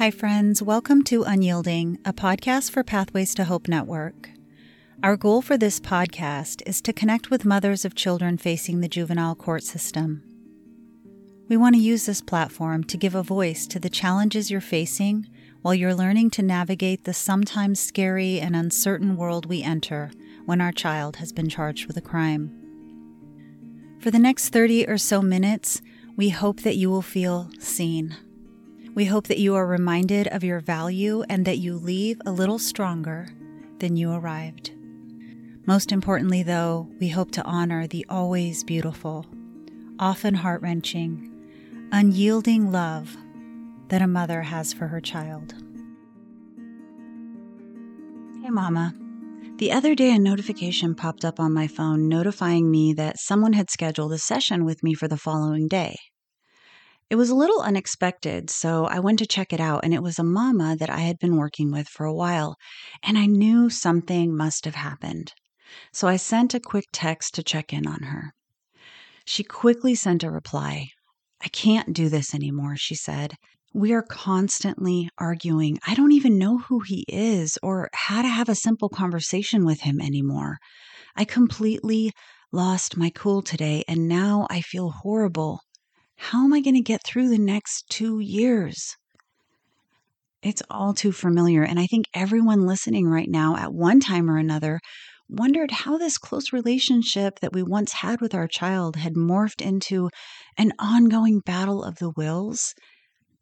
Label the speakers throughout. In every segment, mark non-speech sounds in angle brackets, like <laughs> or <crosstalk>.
Speaker 1: Hi, friends. Welcome to Unyielding, a podcast for Pathways to Hope Network. Our goal for this podcast is to connect with mothers of children facing the juvenile court system. We want to use this platform to give a voice to the challenges you're facing while you're learning to navigate the sometimes scary and uncertain world we enter when our child has been charged with a crime. For the next 30 or so minutes, we hope that you will feel seen. We hope that you are reminded of your value and that you leave a little stronger than you arrived. Most importantly, though, we hope to honor the always beautiful, often heart wrenching, unyielding love that a mother has for her child. Hey, Mama. The other day, a notification popped up on my phone notifying me that someone had scheduled a session with me for the following day. It was a little unexpected, so I went to check it out, and it was a mama that I had been working with for a while, and I knew something must have happened. So I sent a quick text to check in on her. She quickly sent a reply. I can't do this anymore, she said. We are constantly arguing. I don't even know who he is or how to have a simple conversation with him anymore. I completely lost my cool today, and now I feel horrible. How am I going to get through the next two years? It's all too familiar. And I think everyone listening right now, at one time or another, wondered how this close relationship that we once had with our child had morphed into an ongoing battle of the wills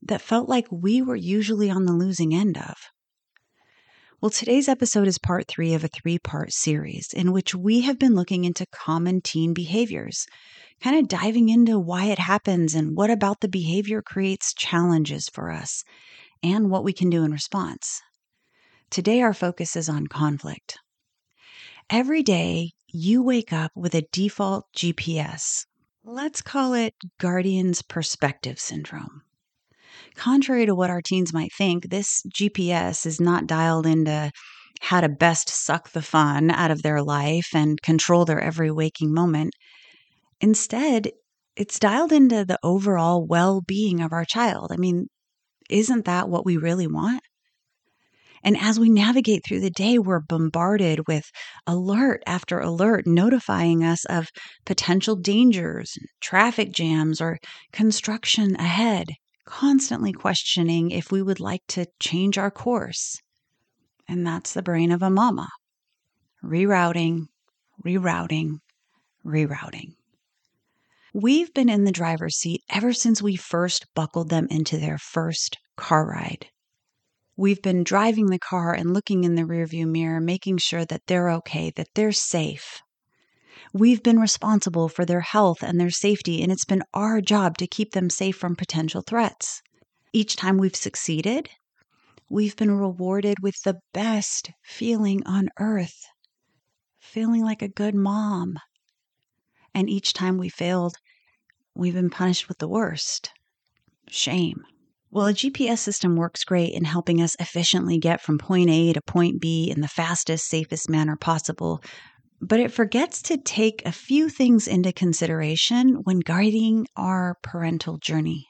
Speaker 1: that felt like we were usually on the losing end of. Well, today's episode is part three of a three part series in which we have been looking into common teen behaviors kind of diving into why it happens and what about the behavior creates challenges for us and what we can do in response. Today, our focus is on conflict. Every day, you wake up with a default GPS. Let's call it Guardian's Perspective Syndrome. Contrary to what our teens might think, this GPS is not dialed into how to best suck the fun out of their life and control their every waking moment. Instead, it's dialed into the overall well being of our child. I mean, isn't that what we really want? And as we navigate through the day, we're bombarded with alert after alert notifying us of potential dangers, traffic jams, or construction ahead, constantly questioning if we would like to change our course. And that's the brain of a mama rerouting, rerouting, rerouting. We've been in the driver's seat ever since we first buckled them into their first car ride. We've been driving the car and looking in the rearview mirror, making sure that they're okay, that they're safe. We've been responsible for their health and their safety, and it's been our job to keep them safe from potential threats. Each time we've succeeded, we've been rewarded with the best feeling on earth feeling like a good mom, and each time we failed, we've been punished with the worst shame. Well, a GPS system works great in helping us efficiently get from point A to point B in the fastest, safest manner possible, but it forgets to take a few things into consideration when guiding our parental journey.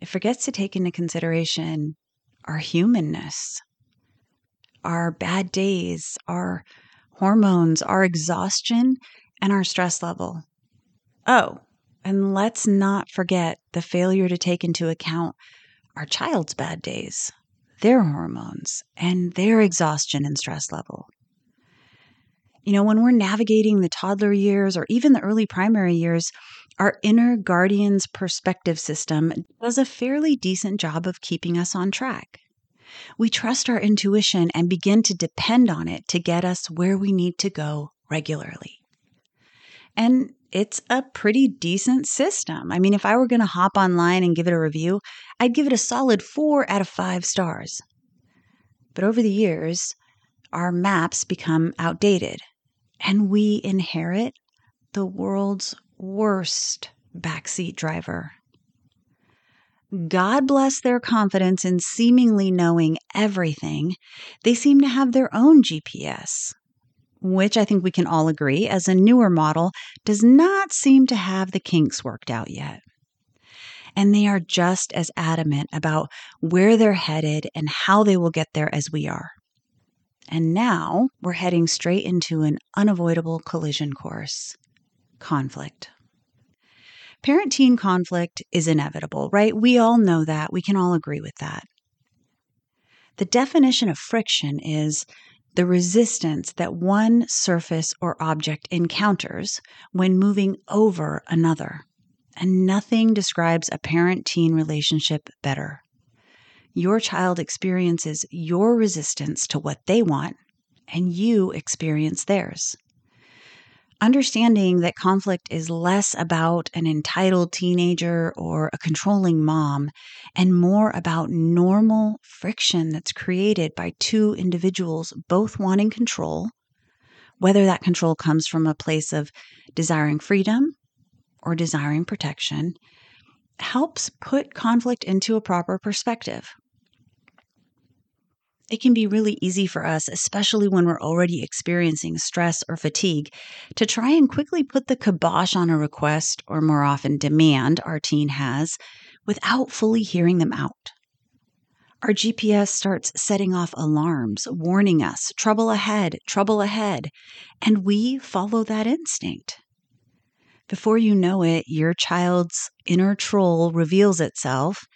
Speaker 1: It forgets to take into consideration our humanness, our bad days, our hormones, our exhaustion, and our stress level. Oh, and let's not forget the failure to take into account our child's bad days, their hormones, and their exhaustion and stress level. You know, when we're navigating the toddler years or even the early primary years, our inner guardian's perspective system does a fairly decent job of keeping us on track. We trust our intuition and begin to depend on it to get us where we need to go regularly. And it's a pretty decent system. I mean, if I were going to hop online and give it a review, I'd give it a solid four out of five stars. But over the years, our maps become outdated and we inherit the world's worst backseat driver. God bless their confidence in seemingly knowing everything. They seem to have their own GPS, which I think we can all agree, as a newer model, does not seem to have the kinks worked out yet. And they are just as adamant about where they're headed and how they will get there as we are. And now we're heading straight into an unavoidable collision course conflict. Parent teen conflict is inevitable, right? We all know that. We can all agree with that. The definition of friction is the resistance that one surface or object encounters when moving over another. And nothing describes a parent teen relationship better. Your child experiences your resistance to what they want, and you experience theirs. Understanding that conflict is less about an entitled teenager or a controlling mom and more about normal friction that's created by two individuals both wanting control, whether that control comes from a place of desiring freedom or desiring protection, helps put conflict into a proper perspective it can be really easy for us, especially when we're already experiencing stress or fatigue, to try and quickly put the kibosh on a request or more often demand our teen has without fully hearing them out. Our GPS starts setting off alarms, warning us trouble ahead, trouble ahead, and we follow that instinct. Before you know it, your child's inner troll reveals itself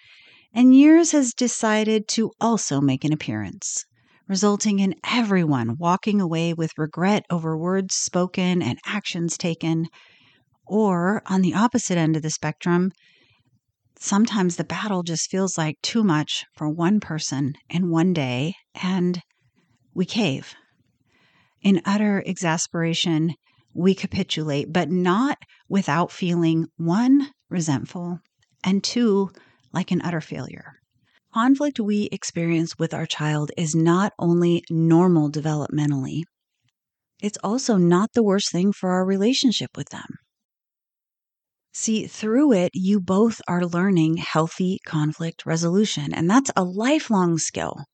Speaker 1: and years has decided to also make an appearance, resulting in everyone walking away with regret over words spoken and actions taken. Or, on the opposite end of the spectrum, sometimes the battle just feels like too much for one person in one day, and we cave. In utter exasperation, we capitulate, but not without feeling one, resentful, and two, like an utter failure. Conflict we experience with our child is not only normal developmentally, it's also not the worst thing for our relationship with them. See, through it, you both are learning healthy conflict resolution, and that's a lifelong skill.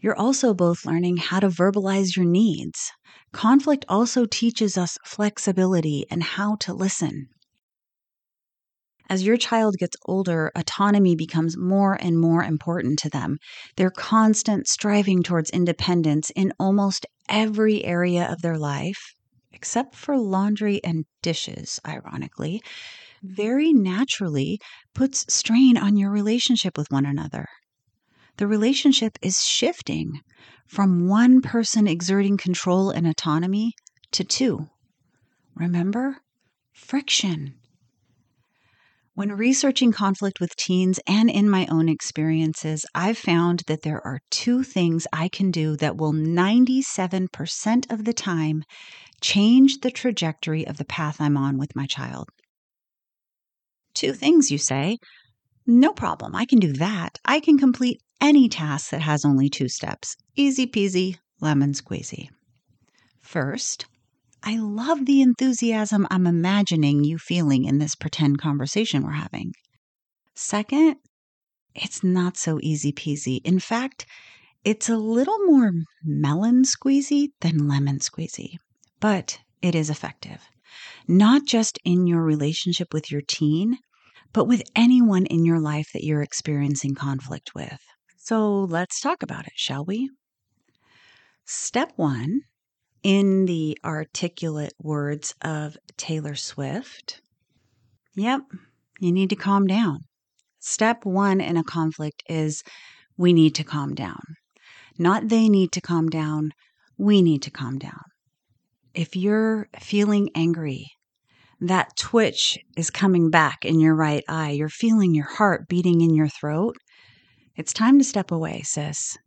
Speaker 1: You're also both learning how to verbalize your needs. Conflict also teaches us flexibility and how to listen. As your child gets older, autonomy becomes more and more important to them. Their constant striving towards independence in almost every area of their life, except for laundry and dishes, ironically, very naturally puts strain on your relationship with one another. The relationship is shifting from one person exerting control and autonomy to two. Remember? Friction. When researching conflict with teens and in my own experiences, I've found that there are two things I can do that will 97% of the time change the trajectory of the path I'm on with my child. Two things, you say? No problem. I can do that. I can complete any task that has only two steps. Easy peasy, lemon squeezy. First, I love the enthusiasm I'm imagining you feeling in this pretend conversation we're having. Second, it's not so easy peasy. In fact, it's a little more melon squeezy than lemon squeezy, but it is effective. Not just in your relationship with your teen, but with anyone in your life that you're experiencing conflict with. So let's talk about it, shall we? Step one in the articulate words of Taylor Swift. Yep, you need to calm down. Step one in a conflict is we need to calm down. Not they need to calm down, we need to calm down. If you're feeling angry, that twitch is coming back in your right eye, you're feeling your heart beating in your throat, it's time to step away, sis.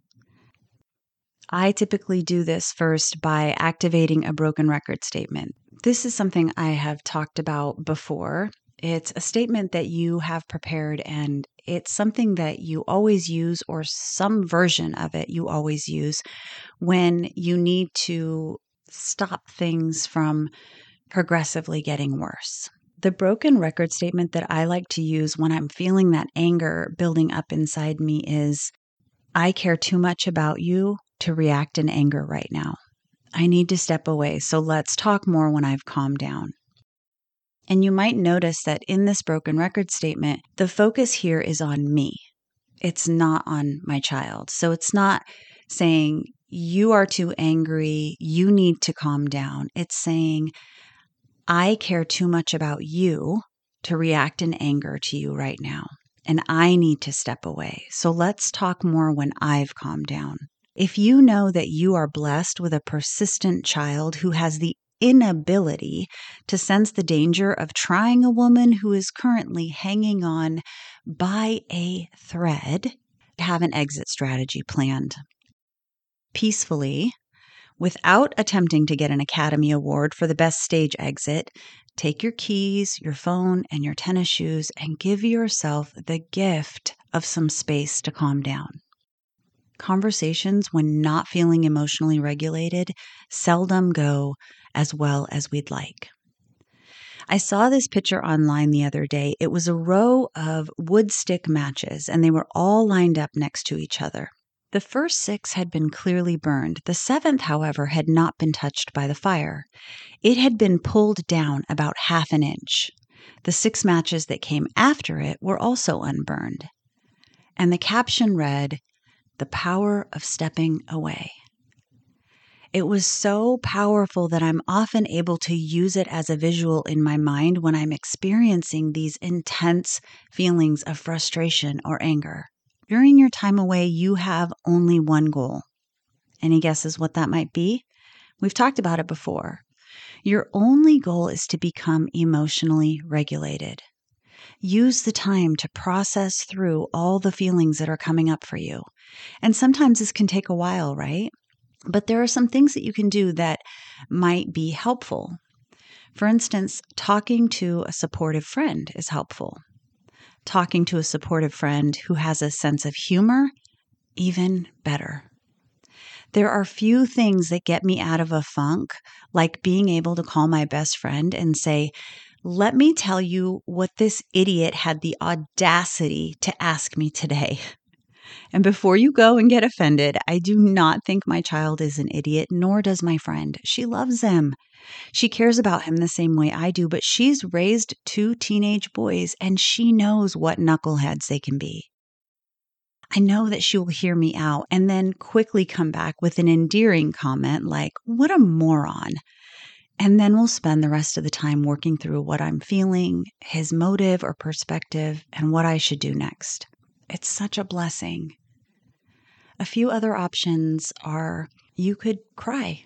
Speaker 1: I typically do this first by activating a broken record statement. This is something I have talked about before. It's a statement that you have prepared, and it's something that you always use, or some version of it you always use, when you need to stop things from progressively getting worse. The broken record statement that I like to use when I'm feeling that anger building up inside me is I care too much about you to react in anger right now. I need to step away, so let's talk more when I've calmed down. And you might notice that in this broken record statement, the focus here is on me. It's not on my child. So it's not saying, you are too angry, you need to calm down. It's saying, I care too much about you to react in anger to you right now, and I need to step away. So let's talk more when I've calmed down. If you know that you are blessed with a persistent child who has the inability to sense the danger of trying a woman who is currently hanging on by a thread, have an exit strategy planned. Peacefully, without attempting to get an Academy Award for the best stage exit, take your keys, your phone, and your tennis shoes and give yourself the gift of some space to calm down. Conversations, when not feeling emotionally regulated, seldom go as well as we'd like. I saw this picture online the other day. It was a row of wood stick matches, and they were all lined up next to each other. The first six had been clearly burned. The seventh, however, had not been touched by the fire. It had been pulled down about half an inch. The six matches that came after it were also unburned. And the caption read, The Power of Stepping Away. It was so powerful that I'm often able to use it as a visual in my mind when I'm experiencing these intense feelings of frustration or anger. During your time away, you have only one goal. Any guesses what that might be? We've talked about it before. Your only goal is to become emotionally regulated. Use the time to process through all the feelings that are coming up for you. And sometimes this can take a while, right? But there are some things that you can do that might be helpful. For instance, talking to a supportive friend is helpful. Talking to a supportive friend who has a sense of humor, even better. There are few things that get me out of a funk like being able to call my best friend and say, Let me tell you what this idiot had the audacity to ask me today. <laughs> And before you go and get offended, I do not think my child is an idiot, nor does my friend. She loves him. She cares about him the same way I do, but she's raised two teenage boys and she knows what knuckleheads they can be. I know that she will hear me out and then quickly come back with an endearing comment like, What a moron. And then we'll spend the rest of the time working through what I'm feeling, his motive or perspective, and what I should do next. It's such a blessing. A few other options are you could cry.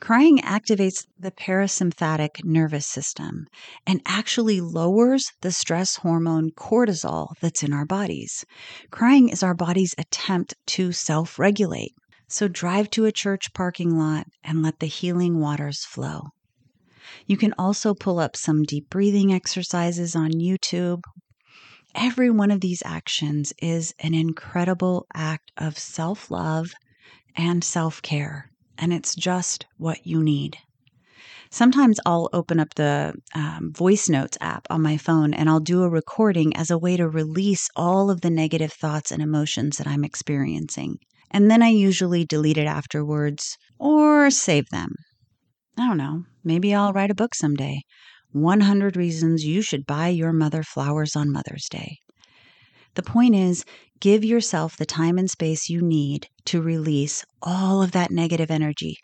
Speaker 1: Crying activates the parasympathetic nervous system and actually lowers the stress hormone cortisol that's in our bodies. Crying is our body's attempt to self regulate. So drive to a church parking lot and let the healing waters flow. You can also pull up some deep breathing exercises on YouTube Every one of these actions is an incredible act of self love and self care, and it's just what you need. Sometimes I'll open up the um, voice notes app on my phone and I'll do a recording as a way to release all of the negative thoughts and emotions that I'm experiencing. And then I usually delete it afterwards or save them. I don't know. Maybe I'll write a book someday 100 Reasons You Should Buy Your Mother Flowers on Mother's Day. The point is, give yourself the time and space you need to release all of that negative energy.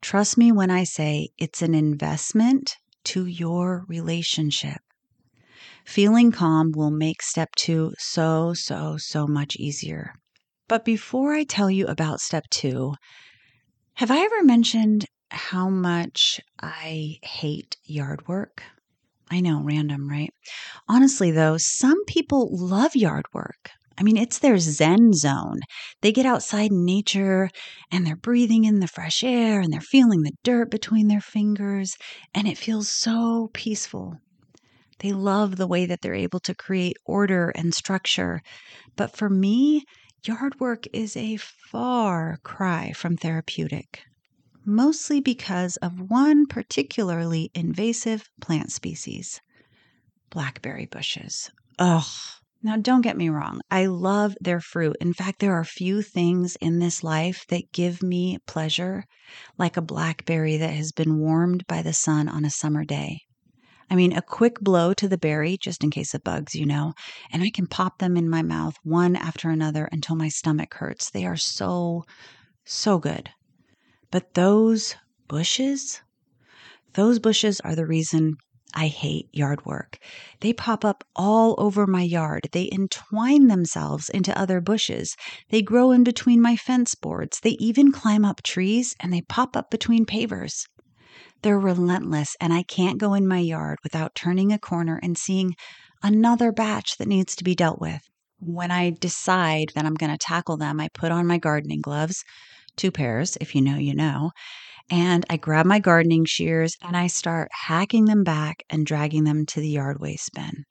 Speaker 1: Trust me when I say it's an investment to your relationship. Feeling calm will make step two so, so, so much easier. But before I tell you about step two, have I ever mentioned how much I hate yard work. I know, random, right? Honestly, though, some people love yard work. I mean, it's their zen zone. They get outside in nature and they're breathing in the fresh air and they're feeling the dirt between their fingers, and it feels so peaceful. They love the way that they're able to create order and structure. But for me, yard work is a far cry from therapeutic mostly because of one particularly invasive plant species blackberry bushes. Ugh. Now, don't get me wrong, I love their fruit. In fact, there are few things in this life that give me pleasure like a blackberry that has been warmed by the sun on a summer day. I mean, a quick blow to the berry, just in case of bugs, you know, and I can pop them in my mouth one after another until my stomach hurts. They are so, so good. But those bushes, those bushes are the reason I hate yard work. They pop up all over my yard. They entwine themselves into other bushes. They grow in between my fence boards. They even climb up trees and they pop up between pavers. They're relentless, and I can't go in my yard without turning a corner and seeing another batch that needs to be dealt with. When I decide that I'm going to tackle them, I put on my gardening gloves, two pairs, if you know, you know, and I grab my gardening shears and I start hacking them back and dragging them to the yard waste bin.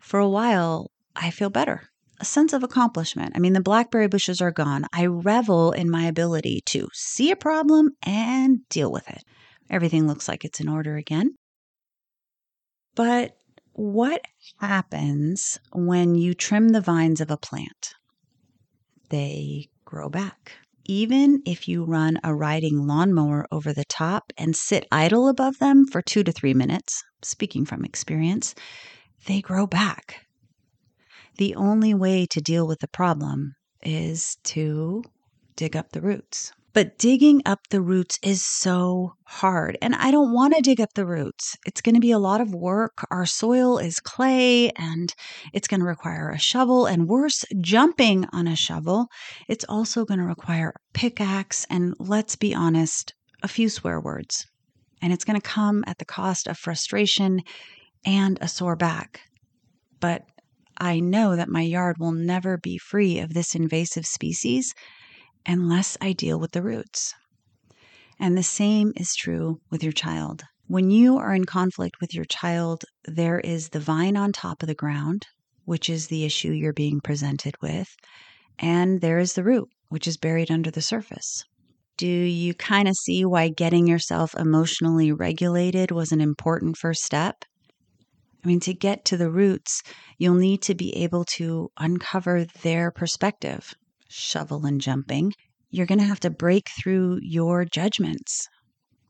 Speaker 1: For a while, I feel better, a sense of accomplishment. I mean, the blackberry bushes are gone. I revel in my ability to see a problem and deal with it. Everything looks like it's in order again. But what happens when you trim the vines of a plant? They grow back. Even if you run a riding lawnmower over the top and sit idle above them for two to three minutes, speaking from experience, they grow back. The only way to deal with the problem is to dig up the roots. But digging up the roots is so hard. And I don't want to dig up the roots. It's going to be a lot of work. Our soil is clay and it's going to require a shovel. And worse, jumping on a shovel, it's also going to require a pickaxe. And let's be honest, a few swear words. And it's going to come at the cost of frustration and a sore back. But I know that my yard will never be free of this invasive species unless I deal with the roots. And the same is true with your child. When you are in conflict with your child, there is the vine on top of the ground, which is the issue you're being presented with, and there is the root, which is buried under the surface. Do you kind of see why getting yourself emotionally regulated was an important first step? I mean, to get to the roots, you'll need to be able to uncover their perspective, shovel and jumping, you're going to have to break through your judgments,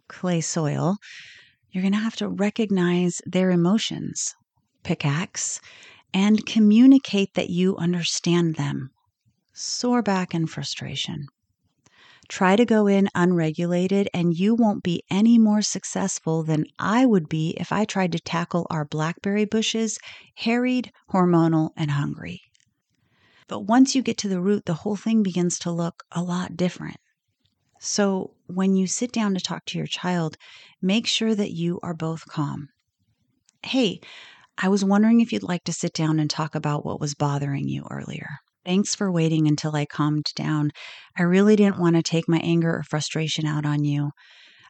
Speaker 1: clay soil. You're going to have to recognize their emotions, pickaxe, and communicate that you understand them. Sore back and frustration. Try to go in unregulated, and you won't be any more successful than I would be if I tried to tackle our blackberry bushes, harried, hormonal, and hungry. But once you get to the root, the whole thing begins to look a lot different. So when you sit down to talk to your child, make sure that you are both calm. Hey, I was wondering if you'd like to sit down and talk about what was bothering you earlier. Thanks for waiting until I calmed down. I really didn't want to take my anger or frustration out on you.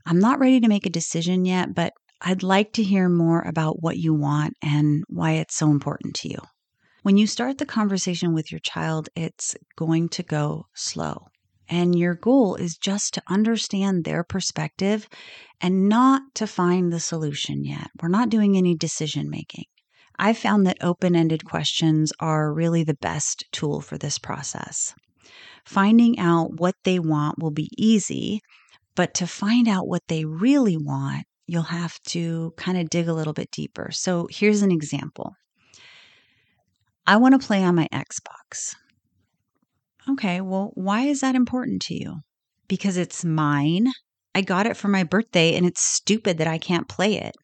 Speaker 1: I'm not ready to make a decision yet, but I'd like to hear more about what you want and why it's so important to you. When you start the conversation with your child, it's going to go slow. And your goal is just to understand their perspective and not to find the solution yet. We're not doing any decision making. I've found that open ended questions are really the best tool for this process. Finding out what they want will be easy, but to find out what they really want, you'll have to kind of dig a little bit deeper. So here's an example I want to play on my Xbox. Okay, well, why is that important to you? Because it's mine. I got it for my birthday and it's stupid that I can't play it.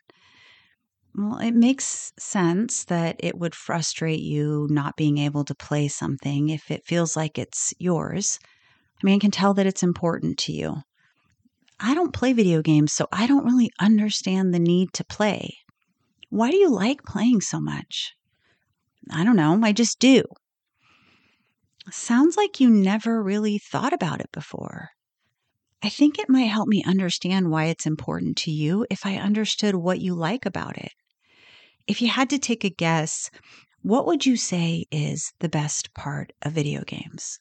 Speaker 1: Well, it makes sense that it would frustrate you not being able to play something if it feels like it's yours. I mean, I can tell that it's important to you. I don't play video games, so I don't really understand the need to play. Why do you like playing so much? I don't know, I just do. Sounds like you never really thought about it before. I think it might help me understand why it's important to you if I understood what you like about it. If you had to take a guess, what would you say is the best part of video games?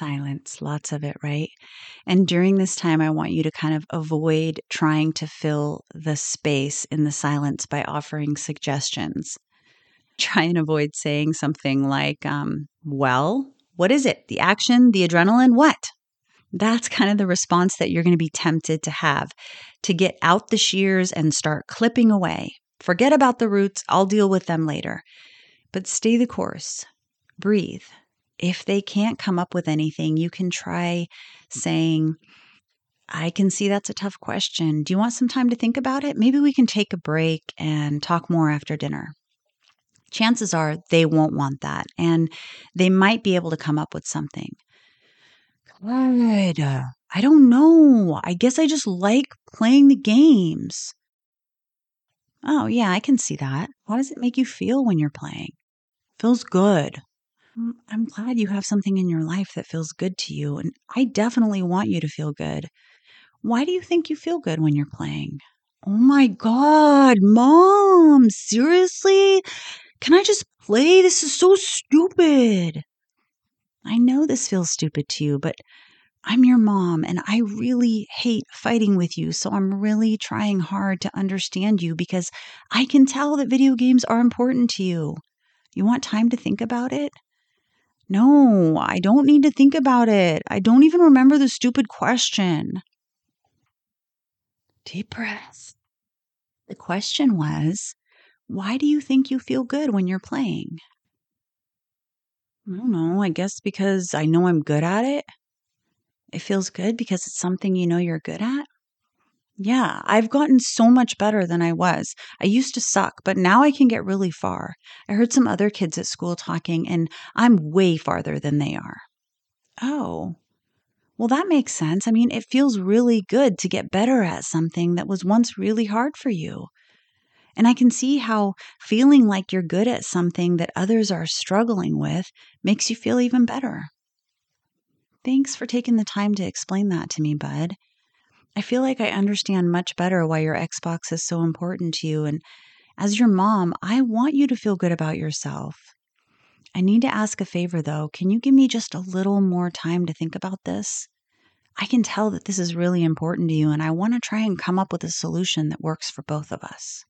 Speaker 1: Silence, lots of it, right? And during this time, I want you to kind of avoid trying to fill the space in the silence by offering suggestions. <laughs> Try and avoid saying something like, um, Well, what is it? The action, the adrenaline, what? That's kind of the response that you're going to be tempted to have to get out the shears and start clipping away. Forget about the roots, I'll deal with them later. But stay the course, breathe. If they can't come up with anything, you can try saying, I can see that's a tough question. Do you want some time to think about it? Maybe we can take a break and talk more after dinner. Chances are they won't want that, and they might be able to come up with something. Good. I don't know. I guess I just like playing the games. Oh, yeah, I can see that. How does it make you feel when you're playing? Feels good. Mm, I'm glad you have something in your life that feels good to you, and I definitely want you to feel good. Why do you think you feel good when you're playing? Oh my God, mom, seriously? Can I just play? This is so stupid. I know this feels stupid to you, but I'm your mom and I really hate fighting with you. So I'm really trying hard to understand you because I can tell that video games are important to you. You want time to think about it? No, I don't need to think about it. I don't even remember the stupid question. Deep breath. The question was, why do you think you feel good when you're playing? I don't know. I guess because I know I'm good at it. It feels good because it's something you know you're good at. Yeah, I've gotten so much better than I was. I used to suck, but now I can get really far. I heard some other kids at school talking, and I'm way farther than they are. Oh, well, that makes sense. I mean, it feels really good to get better at something that was once really hard for you. And I can see how feeling like you're good at something that others are struggling with makes you feel even better. Thanks for taking the time to explain that to me, bud. I feel like I understand much better why your Xbox is so important to you. And as your mom, I want you to feel good about yourself. I need to ask a favor though. Can you give me just a little more time to think about this? I can tell that this is really important to you, and I want to try and come up with a solution that works for both of us.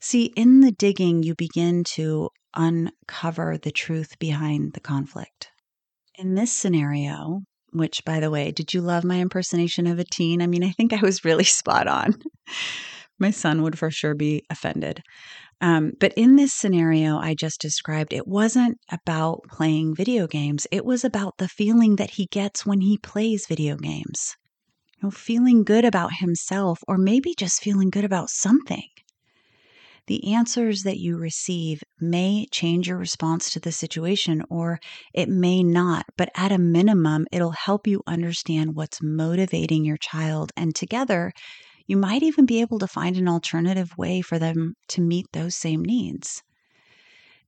Speaker 1: See, in the digging, you begin to uncover the truth behind the conflict. In this scenario, which, by the way, did you love my impersonation of a teen? I mean, I think I was really <laughs> spot on. my son would for sure be offended. Um, but in this scenario I just described, it wasn't about playing video games. It was about the feeling that he gets when he plays video games. You know, feeling good about himself, or maybe just feeling good about something. The answers that you receive may change your response to the situation, or it may not, but at a minimum, it'll help you understand what's motivating your child. And together, you might even be able to find an alternative way for them to meet those same needs.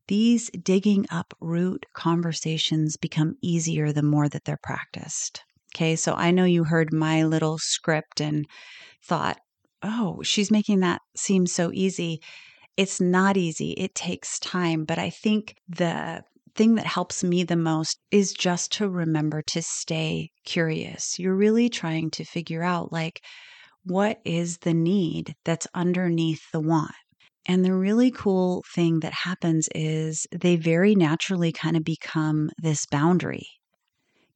Speaker 1: These digging up root conversations become easier the more that they're practiced. Okay, so I know you heard my little script and thought, oh, she's making that seem so easy. It's not easy, it takes time. But I think the thing that helps me the most is just to remember to stay curious. You're really trying to figure out, like, what is the need that's underneath the want? And the really cool thing that happens is they very naturally kind of become this boundary.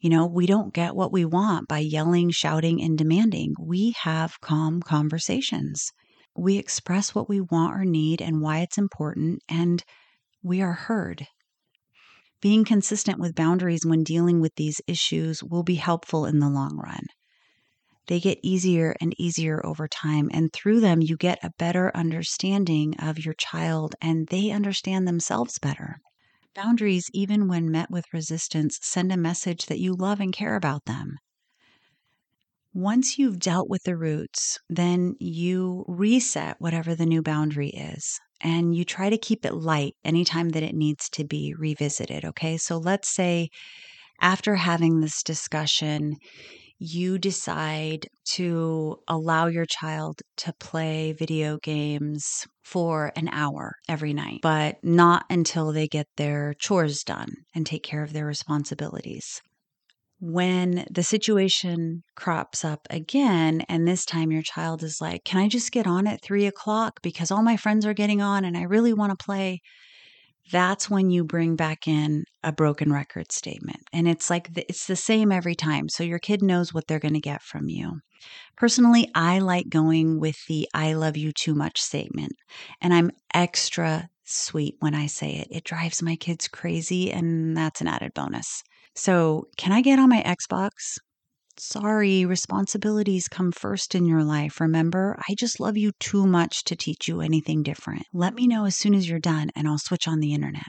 Speaker 1: You know, we don't get what we want by yelling, shouting, and demanding. We have calm conversations. We express what we want or need and why it's important, and we are heard. Being consistent with boundaries when dealing with these issues will be helpful in the long run. They get easier and easier over time. And through them, you get a better understanding of your child and they understand themselves better. Boundaries, even when met with resistance, send a message that you love and care about them. Once you've dealt with the roots, then you reset whatever the new boundary is and you try to keep it light anytime that it needs to be revisited. Okay, so let's say after having this discussion, you decide to allow your child to play video games for an hour every night, but not until they get their chores done and take care of their responsibilities. When the situation crops up again, and this time your child is like, Can I just get on at three o'clock because all my friends are getting on and I really want to play? that's when you bring back in a broken record statement. And it's like the, it's the same every time. So your kid knows what they're going to get from you. Personally, I like going with the I love you too much statement. And I'm extra sweet when I say it. It drives my kids crazy, and that's an added bonus. So, can I get on my Xbox? Sorry, responsibilities come first in your life. Remember, I just love you too much to teach you anything different. Let me know as soon as you're done, and I'll switch on the internet.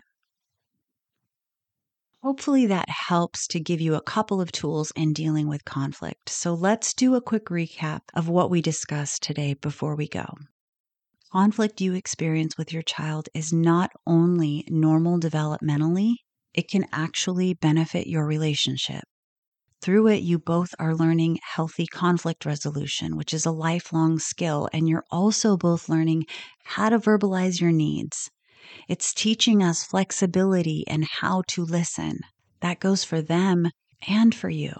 Speaker 1: Hopefully, that helps to give you a couple of tools in dealing with conflict. So, let's do a quick recap of what we discussed today before we go. Conflict you experience with your child is not only normal developmentally, it can actually benefit your relationship. Through it, you both are learning healthy conflict resolution, which is a lifelong skill, and you're also both learning how to verbalize your needs. It's teaching us flexibility and how to listen. That goes for them and for you.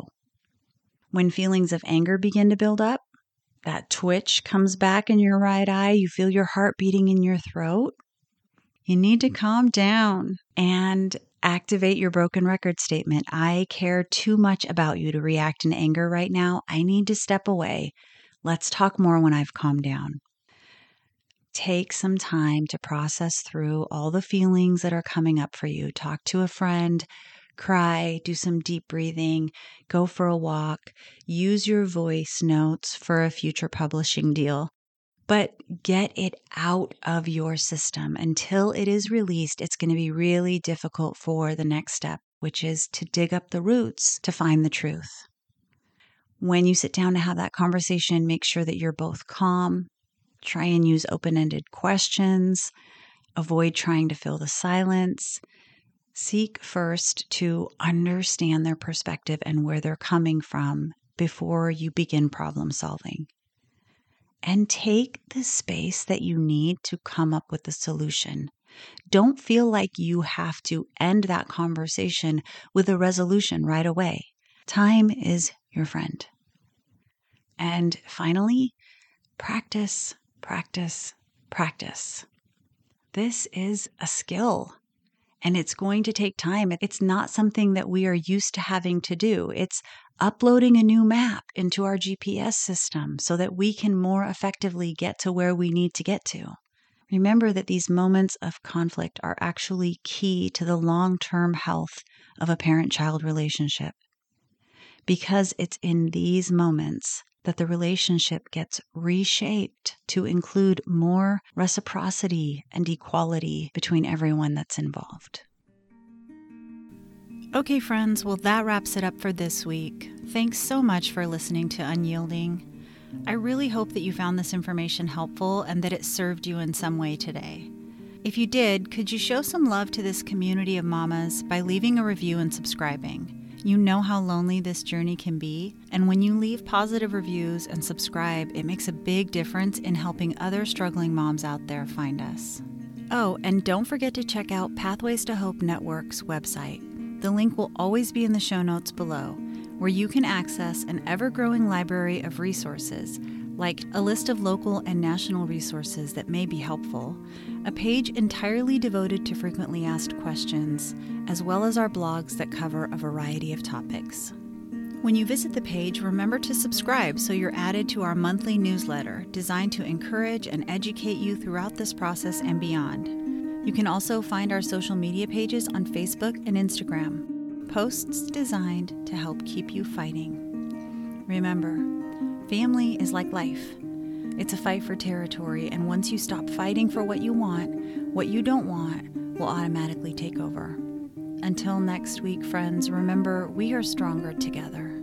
Speaker 1: When feelings of anger begin to build up, that twitch comes back in your right eye, you feel your heart beating in your throat, you need to calm down and activate your broken record statement. I care too much about you to react in anger right now. I need to step away. Let's talk more when I've calmed down. Take some time to process through all the feelings that are coming up for you. Talk to a friend, cry, do some deep breathing, go for a walk, use your voice notes for a future publishing deal but get it out of your system until it is released. It's going to be really difficult for the next step, which is to dig up the roots to find the truth. When you sit down to have that conversation, make sure that you're both calm. Try and use open ended questions. Avoid trying to fill the silence. Seek first to understand their perspective and where they're coming from before you begin problem solving and take the space that you need to come up with a solution. Don't feel like you have to end that conversation with a resolution right away. Time is your friend. And finally, practice, practice, practice. This is a skill and it's going to take time. It's not something that we are used to having to do. It's uploading a new map into our GPS system so that we can more effectively get to where we need to get to. Remember that these moments of conflict are actually key to the long term health of a parent child relationship. Because it's in these moments that the relationship gets reshaped to include more reciprocity and equality between everyone that's involved. Okay, friends, well, that wraps it up for this week. Thanks so much for listening to Unyielding. I really hope that you found this information helpful and that it served you in some way today. If you did, could you show some love to this community of mamas by leaving a review and subscribing? You know how lonely this journey can be, and when you leave positive reviews and subscribe, it makes a big difference in helping other struggling moms out there find us. Oh, and don't forget to check out Pathways to Hope Network's website. The link will always be in the show notes below, where you can access an ever growing library of resources like a list of local and national resources that may be helpful, a page entirely devoted to frequently asked questions, as well as our blogs that cover a variety of topics. When you visit the page, remember to subscribe so you're added to our monthly newsletter designed to encourage and educate you throughout this process and beyond. You can also find our social media pages on Facebook and Instagram, posts designed to help keep you fighting. Remember, Family is like life. It's a fight for territory, and once you stop fighting for what you want, what you don't want will automatically take over. Until next week, friends, remember we are stronger together.